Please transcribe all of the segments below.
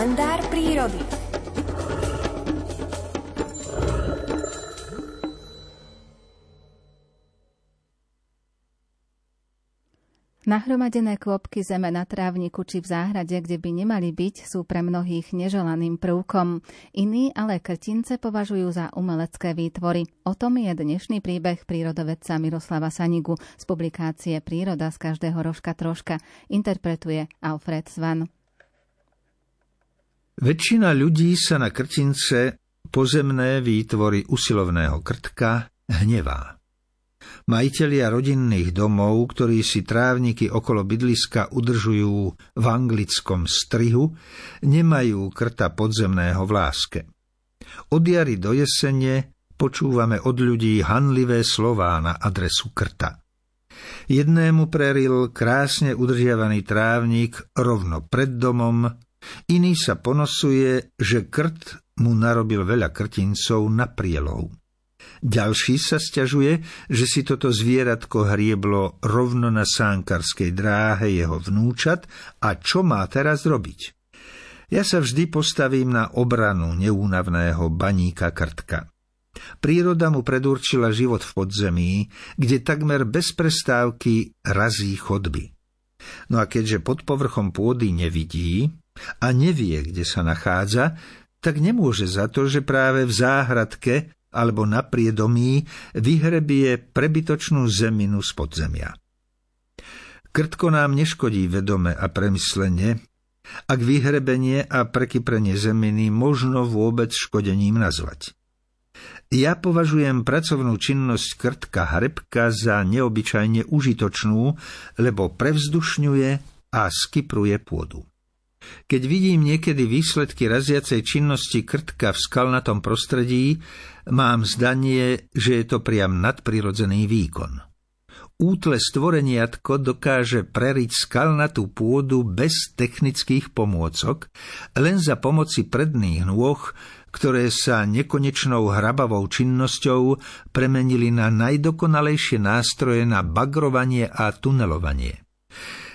kalendár prírody. Nahromadené kvopky zeme na trávniku či v záhrade, kde by nemali byť, sú pre mnohých neželaným prvkom. Iní ale krtince považujú za umelecké výtvory. O tom je dnešný príbeh prírodovedca Miroslava Sanigu z publikácie Príroda z každého rožka troška. Interpretuje Alfred Svan. Väčšina ľudí sa na krtince pozemné výtvory usilovného krtka hnevá. Majitelia rodinných domov, ktorí si trávniky okolo bydliska udržujú v anglickom strihu, nemajú krta podzemného v láske. Od jary do jesene počúvame od ľudí hanlivé slová na adresu krta. Jednému preril krásne udržiavaný trávnik rovno pred domom, iný sa ponosuje, že krt mu narobil veľa krtincov na prielov. Ďalší sa stiažuje, že si toto zvieratko hrieblo rovno na sánkarskej dráhe jeho vnúčat a čo má teraz robiť. Ja sa vždy postavím na obranu neúnavného baníka krtka. Príroda mu predurčila život v podzemí, kde takmer bez prestávky razí chodby. No a keďže pod povrchom pôdy nevidí a nevie, kde sa nachádza, tak nemôže za to, že práve v záhradke alebo na priedomí vyhrebie prebytočnú zeminu z podzemia. Krtko nám neškodí vedome a premyslene, ak vyhrebenie a prekyprenie zeminy možno vôbec škodením nazvať. Ja považujem pracovnú činnosť krtka hrebka za neobyčajne užitočnú, lebo prevzdušňuje a skypruje pôdu. Keď vidím niekedy výsledky raziacej činnosti krtka v skalnatom prostredí, mám zdanie, že je to priam nadprirodzený výkon. Útle stvoreniatko dokáže preriť skalnatú pôdu bez technických pomôcok, len za pomoci predných nôh, ktoré sa nekonečnou hrabavou činnosťou premenili na najdokonalejšie nástroje na bagrovanie a tunelovanie.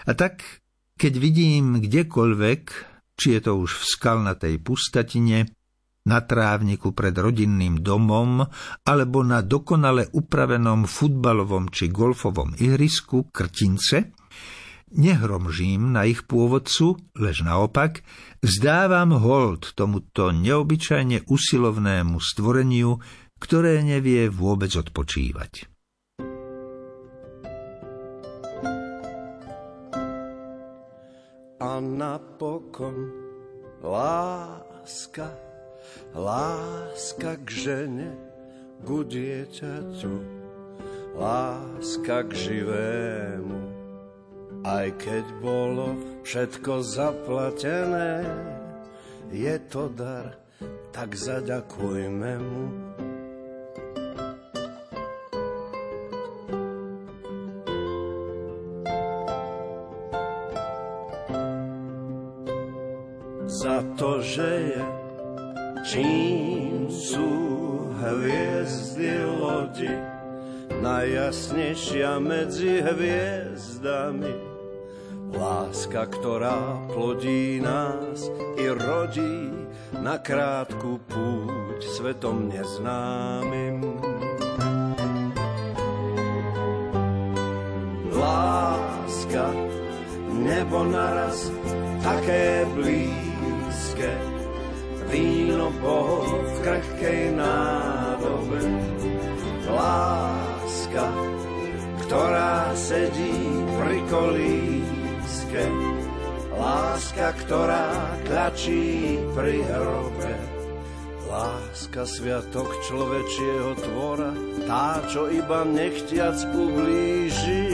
A tak keď vidím kdekoľvek, či je to už v skalnatej pustatine, na trávniku pred rodinným domom alebo na dokonale upravenom futbalovom či golfovom ihrisku krtince, nehromžím na ich pôvodcu, lež naopak, vzdávam hold tomuto neobyčajne usilovnému stvoreniu, ktoré nevie vôbec odpočívať. A napokon láska, láska k žene, ku dieťaťu, láska k živému. Aj keď bolo všetko zaplatené, je to dar, tak zaďakujme mu. Za to, že je čím sú hviezdy lodi najjasnejšia medzi hviezdami. Láska, ktorá plodí nás i rodí na krátku púť svetom neznámym. Láska, nebo naraz také blíž blízke, víno Boh v krehkej nádobe. Láska, ktorá sedí pri kolíske, láska, ktorá klačí pri hrobe. Láska sviatok človečieho tvora, tá, čo iba nechtiac ublíži.